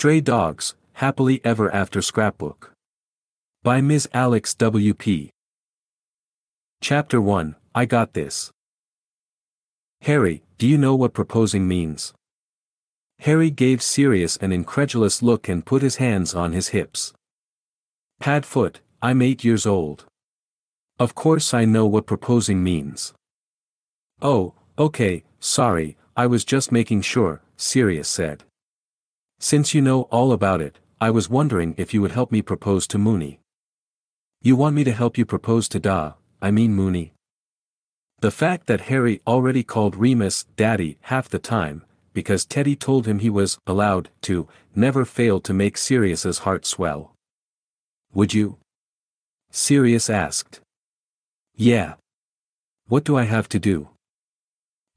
Stray Dogs, Happily Ever After Scrapbook. By Ms. Alex W. P. Chapter 1 I Got This. Harry, do you know what proposing means? Harry gave Sirius an incredulous look and put his hands on his hips. Padfoot, I'm eight years old. Of course I know what proposing means. Oh, okay, sorry, I was just making sure, Sirius said. Since you know all about it, I was wondering if you would help me propose to Moony. You want me to help you propose to Da, I mean Moony? The fact that Harry already called Remus daddy half the time, because Teddy told him he was allowed to, never failed to make Sirius's heart swell. Would you? Sirius asked. Yeah. What do I have to do?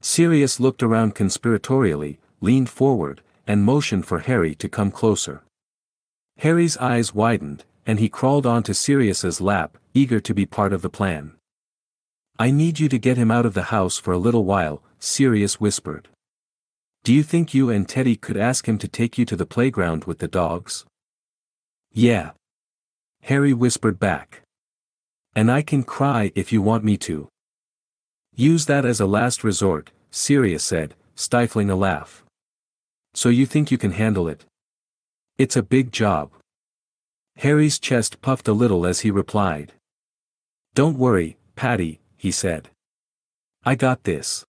Sirius looked around conspiratorially, leaned forward, and motioned for Harry to come closer. Harry's eyes widened, and he crawled onto Sirius's lap, eager to be part of the plan. I need you to get him out of the house for a little while, Sirius whispered. Do you think you and Teddy could ask him to take you to the playground with the dogs? Yeah. Harry whispered back. And I can cry if you want me to. Use that as a last resort, Sirius said, stifling a laugh. So you think you can handle it? It's a big job. Harry's chest puffed a little as he replied. Don't worry, Paddy, he said. I got this.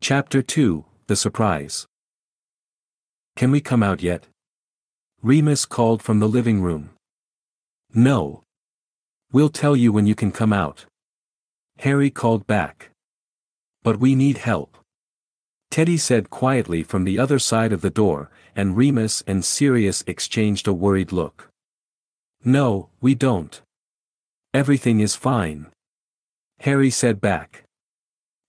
Chapter 2 The Surprise. Can we come out yet? Remus called from the living room. No. We'll tell you when you can come out. Harry called back. But we need help. Teddy said quietly from the other side of the door, and Remus and Sirius exchanged a worried look. No, we don't. Everything is fine. Harry said back.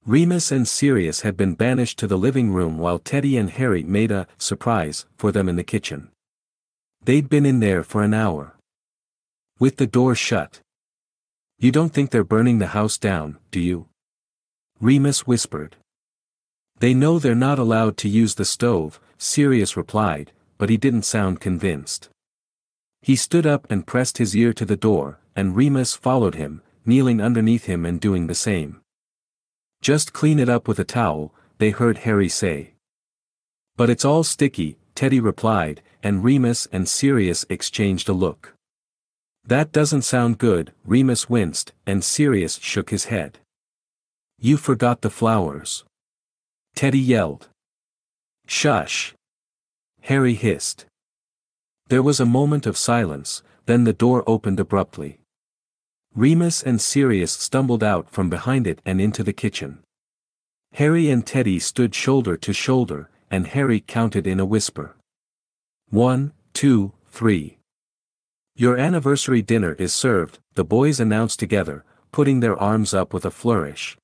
Remus and Sirius had been banished to the living room while Teddy and Harry made a surprise for them in the kitchen. They'd been in there for an hour. With the door shut. You don't think they're burning the house down, do you? Remus whispered. They know they're not allowed to use the stove, Sirius replied, but he didn't sound convinced. He stood up and pressed his ear to the door, and Remus followed him, kneeling underneath him and doing the same. Just clean it up with a towel, they heard Harry say. But it's all sticky, Teddy replied, and Remus and Sirius exchanged a look. That doesn't sound good, Remus winced, and Sirius shook his head. You forgot the flowers. Teddy yelled. Shush. Harry hissed. There was a moment of silence, then the door opened abruptly. Remus and Sirius stumbled out from behind it and into the kitchen. Harry and Teddy stood shoulder to shoulder, and Harry counted in a whisper. One, two, three. Your anniversary dinner is served, the boys announced together, putting their arms up with a flourish.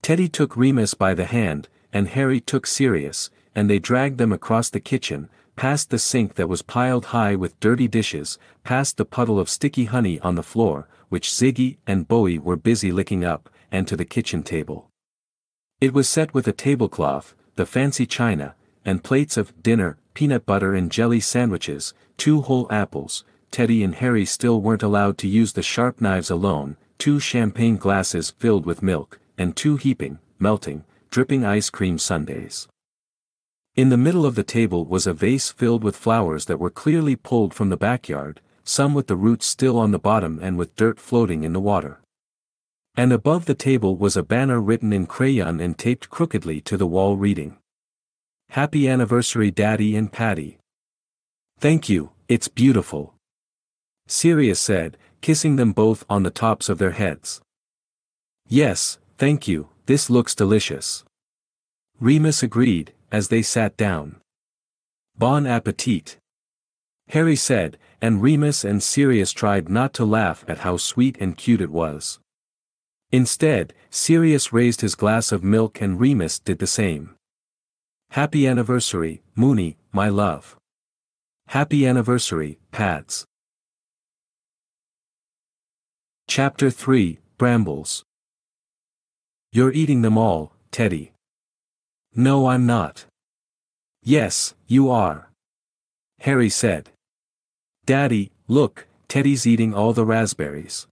Teddy took Remus by the hand, and Harry took Sirius, and they dragged them across the kitchen, past the sink that was piled high with dirty dishes, past the puddle of sticky honey on the floor, which Ziggy and Bowie were busy licking up, and to the kitchen table. It was set with a tablecloth, the fancy china, and plates of dinner, peanut butter and jelly sandwiches, two whole apples, Teddy and Harry still weren't allowed to use the sharp knives alone, two champagne glasses filled with milk, and two heaping, melting, dripping ice cream sundaes. In the middle of the table was a vase filled with flowers that were clearly pulled from the backyard, some with the roots still on the bottom and with dirt floating in the water. And above the table was a banner written in crayon and taped crookedly to the wall reading. Happy anniversary Daddy and Paddy. Thank you, it's beautiful. Sirius said, kissing them both on the tops of their heads. Yes, thank you, this looks delicious. Remus agreed, as they sat down. Bon appetit. Harry said, and Remus and Sirius tried not to laugh at how sweet and cute it was. Instead, Sirius raised his glass of milk and Remus did the same. Happy anniversary, Moony, my love. Happy anniversary, Pads. Chapter 3 Brambles you're eating them all, Teddy. No I'm not. Yes, you are. Harry said. Daddy, look, Teddy's eating all the raspberries.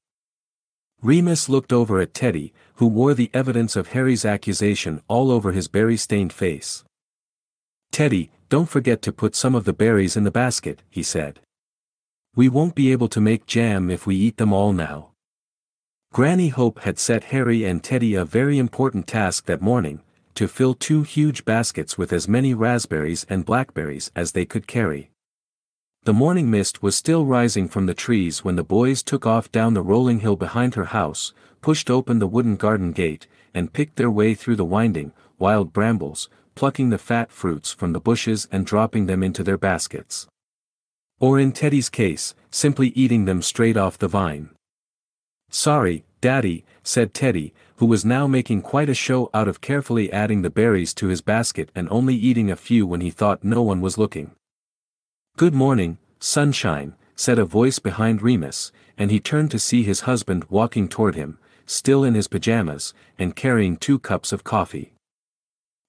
Remus looked over at Teddy, who wore the evidence of Harry's accusation all over his berry-stained face. Teddy, don't forget to put some of the berries in the basket, he said. We won't be able to make jam if we eat them all now. Granny Hope had set Harry and Teddy a very important task that morning, to fill two huge baskets with as many raspberries and blackberries as they could carry. The morning mist was still rising from the trees when the boys took off down the rolling hill behind her house, pushed open the wooden garden gate, and picked their way through the winding, wild brambles, plucking the fat fruits from the bushes and dropping them into their baskets. Or in Teddy's case, simply eating them straight off the vine. Sorry, Daddy, said Teddy, who was now making quite a show out of carefully adding the berries to his basket and only eating a few when he thought no one was looking. Good morning, sunshine, said a voice behind Remus, and he turned to see his husband walking toward him, still in his pajamas, and carrying two cups of coffee.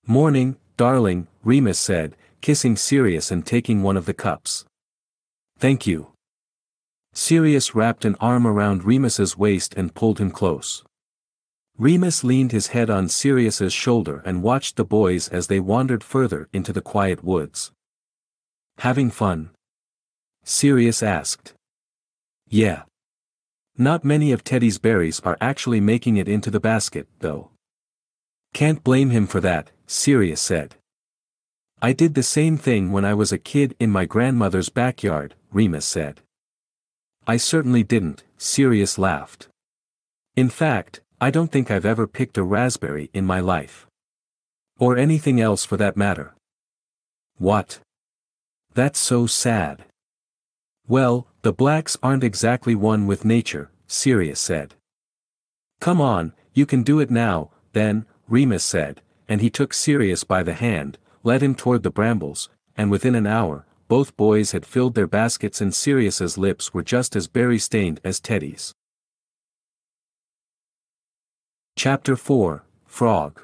Morning, darling, Remus said, kissing Sirius and taking one of the cups. Thank you. Sirius wrapped an arm around Remus's waist and pulled him close. Remus leaned his head on Sirius's shoulder and watched the boys as they wandered further into the quiet woods. Having fun? Sirius asked. Yeah. Not many of Teddy's berries are actually making it into the basket, though. Can't blame him for that, Sirius said. I did the same thing when I was a kid in my grandmother's backyard, Remus said. I certainly didn't, Sirius laughed. In fact, I don't think I've ever picked a raspberry in my life. Or anything else for that matter. What? That's so sad. Well, the Blacks aren't exactly one with nature, Sirius said. Come on, you can do it now, then, Remus said, and he took Sirius by the hand, led him toward the brambles, and within an hour, both boys had filled their baskets and Sirius's lips were just as berry-stained as Teddy's. Chapter 4, Frog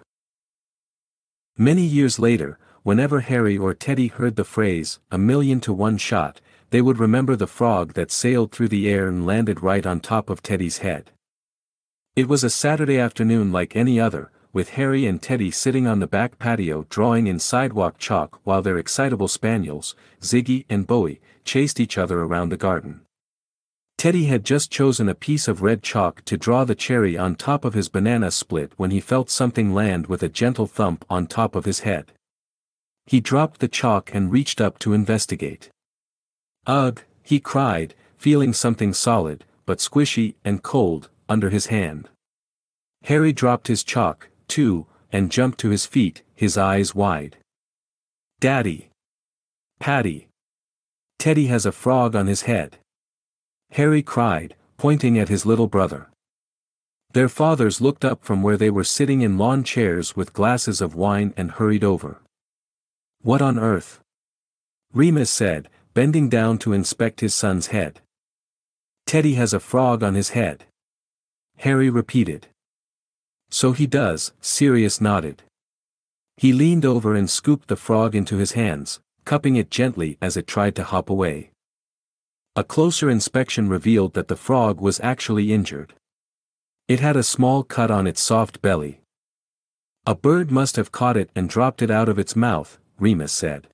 Many years later, whenever Harry or Teddy heard the phrase, a million to one shot, they would remember the frog that sailed through the air and landed right on top of Teddy's head. It was a Saturday afternoon like any other, with Harry and Teddy sitting on the back patio drawing in sidewalk chalk while their excitable spaniels, Ziggy and Bowie, chased each other around the garden. Teddy had just chosen a piece of red chalk to draw the cherry on top of his banana split when he felt something land with a gentle thump on top of his head. He dropped the chalk and reached up to investigate. Ugh, he cried, feeling something solid, but squishy and cold, under his hand. Harry dropped his chalk, too, and jumped to his feet, his eyes wide. Daddy! Paddy! Teddy has a frog on his head. Harry cried, pointing at his little brother. Their fathers looked up from where they were sitting in lawn chairs with glasses of wine and hurried over. What on earth? Remus said, bending down to inspect his son's head. Teddy has a frog on his head. Harry repeated. So he does, Sirius nodded. He leaned over and scooped the frog into his hands, cupping it gently as it tried to hop away. A closer inspection revealed that the frog was actually injured. It had a small cut on its soft belly. A bird must have caught it and dropped it out of its mouth, Remus said.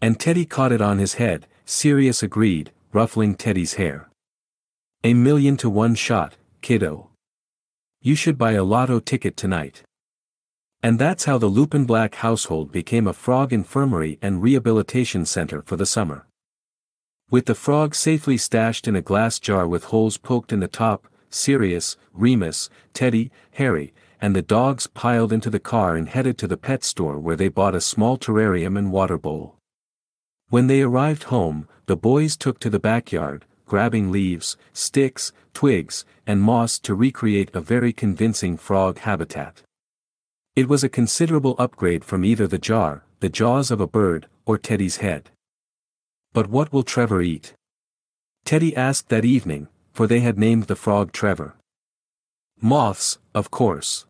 And Teddy caught it on his head, Sirius agreed, ruffling Teddy's hair. A million to one shot, kiddo. You should buy a lotto ticket tonight. And that's how the Lupin Black household became a frog infirmary and rehabilitation center for the summer. With the frog safely stashed in a glass jar with holes poked in the top, Sirius, Remus, Teddy, Harry, and the dogs piled into the car and headed to the pet store where they bought a small terrarium and water bowl. When they arrived home, the boys took to the backyard, grabbing leaves, sticks, twigs, and moss to recreate a very convincing frog habitat. It was a considerable upgrade from either the jar, the jaws of a bird, or Teddy's head. But what will Trevor eat? Teddy asked that evening, for they had named the frog Trevor. Moths, of course.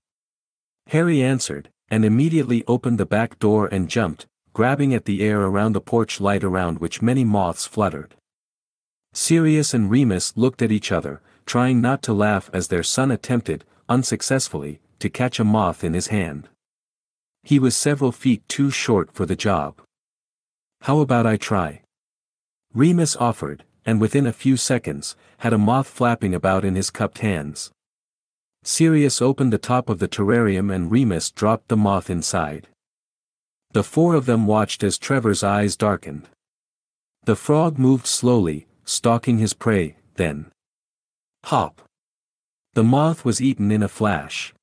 Harry answered, and immediately opened the back door and jumped, grabbing at the air around the porch light around which many moths fluttered. Sirius and Remus looked at each other, trying not to laugh as their son attempted, unsuccessfully, to catch a moth in his hand. He was several feet too short for the job. How about I try? Remus offered, and within a few seconds, had a moth flapping about in his cupped hands. Sirius opened the top of the terrarium and Remus dropped the moth inside. The four of them watched as Trevor's eyes darkened. The frog moved slowly, stalking his prey, then. Hop! The moth was eaten in a flash.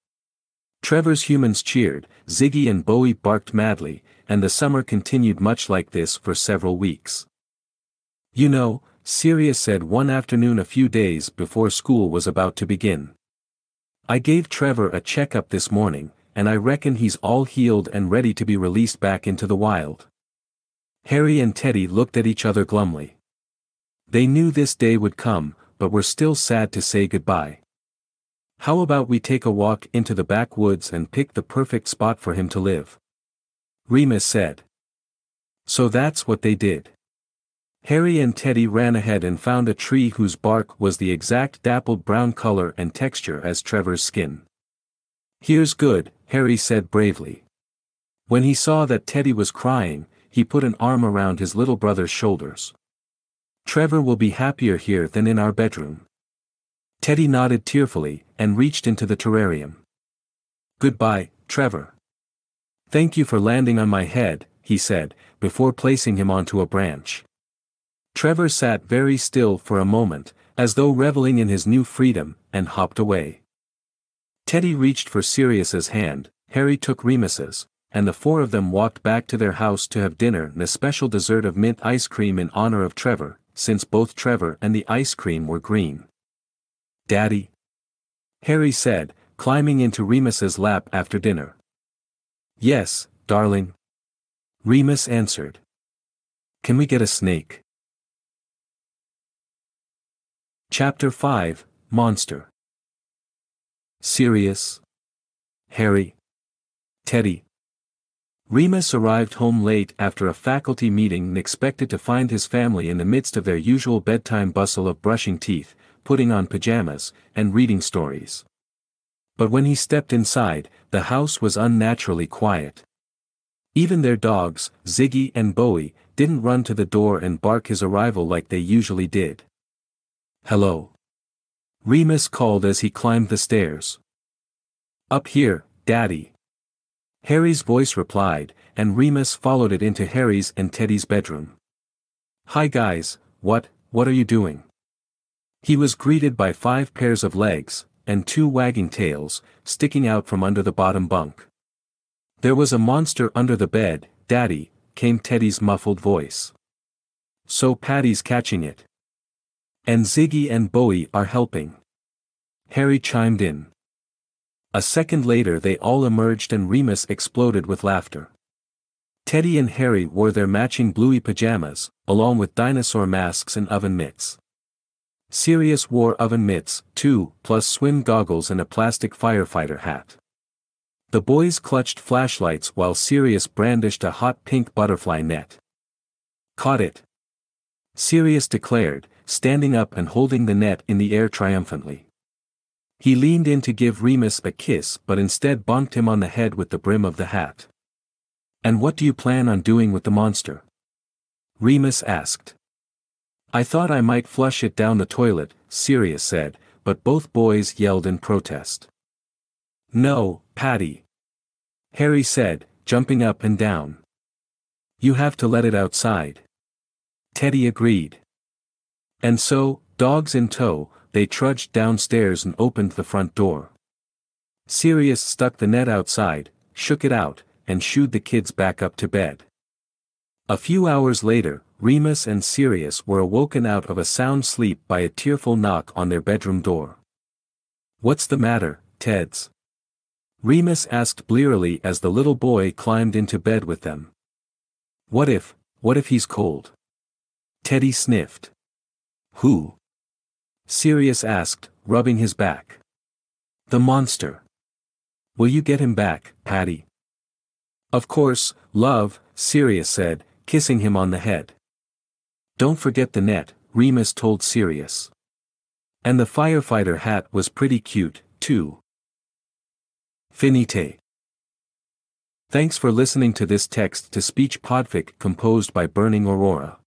Trevor's humans cheered, Ziggy and Bowie barked madly, and the summer continued much like this for several weeks. You know, Sirius said one afternoon a few days before school was about to begin. I gave Trevor a checkup this morning, and I reckon he's all healed and ready to be released back into the wild. Harry and Teddy looked at each other glumly. They knew this day would come, but were still sad to say goodbye. How about we take a walk into the backwoods and pick the perfect spot for him to live? Remus said. So that's what they did. Harry and Teddy ran ahead and found a tree whose bark was the exact dappled brown color and texture as Trevor's skin. Here's good, Harry said bravely. When he saw that Teddy was crying, he put an arm around his little brother's shoulders. Trevor will be happier here than in our bedroom. Teddy nodded tearfully, and reached into the terrarium. Goodbye, Trevor. Thank you for landing on my head, he said, before placing him onto a branch. Trevor sat very still for a moment, as though reveling in his new freedom, and hopped away. Teddy reached for Sirius's hand, Harry took Remus's, and the four of them walked back to their house to have dinner and a special dessert of mint ice cream in honor of Trevor, since both Trevor and the ice cream were green. Daddy? Harry said, climbing into Remus's lap after dinner. Yes, darling. Remus answered. Can we get a snake? Chapter 5 Monster Sirius Harry Teddy Remus arrived home late after a faculty meeting and expected to find his family in the midst of their usual bedtime bustle of brushing teeth, putting on pajamas, and reading stories. But when he stepped inside, the house was unnaturally quiet. Even their dogs, Ziggy and Bowie, didn't run to the door and bark his arrival like they usually did. Hello. Remus called as he climbed the stairs. Up here, Daddy. Harry's voice replied, and Remus followed it into Harry's and Teddy's bedroom. Hi guys, what, what are you doing? He was greeted by five pairs of legs, and two wagging tails, sticking out from under the bottom bunk. There was a monster under the bed, Daddy, came Teddy's muffled voice. So Paddy's catching it. And Ziggy and Bowie are helping. Harry chimed in. A second later they all emerged and Remus exploded with laughter. Teddy and Harry wore their matching bluey pajamas, along with dinosaur masks and oven mitts. Sirius wore oven mitts, too, plus swim goggles and a plastic firefighter hat. The boys clutched flashlights while Sirius brandished a hot pink butterfly net. Caught it. Sirius declared, standing up and holding the net in the air triumphantly. He leaned in to give Remus a kiss but instead bonked him on the head with the brim of the hat. And what do you plan on doing with the monster? Remus asked. I thought I might flush it down the toilet, Sirius said, but both boys yelled in protest. No, Paddy. Harry said, jumping up and down. You have to let it outside. Teddy agreed. And so, dogs in tow, they trudged downstairs and opened the front door. Sirius stuck the net outside, shook it out, and shooed the kids back up to bed. A few hours later, Remus and Sirius were awoken out of a sound sleep by a tearful knock on their bedroom door. What's the matter, Teds? Remus asked blearily as the little boy climbed into bed with them. What if, what if he's cold? Teddy sniffed. Who? Sirius asked, rubbing his back. The monster. Will you get him back, Paddy? Of course, love, Sirius said, kissing him on the head. Don't forget the net, Remus told Sirius. And the firefighter hat was pretty cute, too. Finite. Thanks for listening to this text to speech podfic composed by Burning Aurora.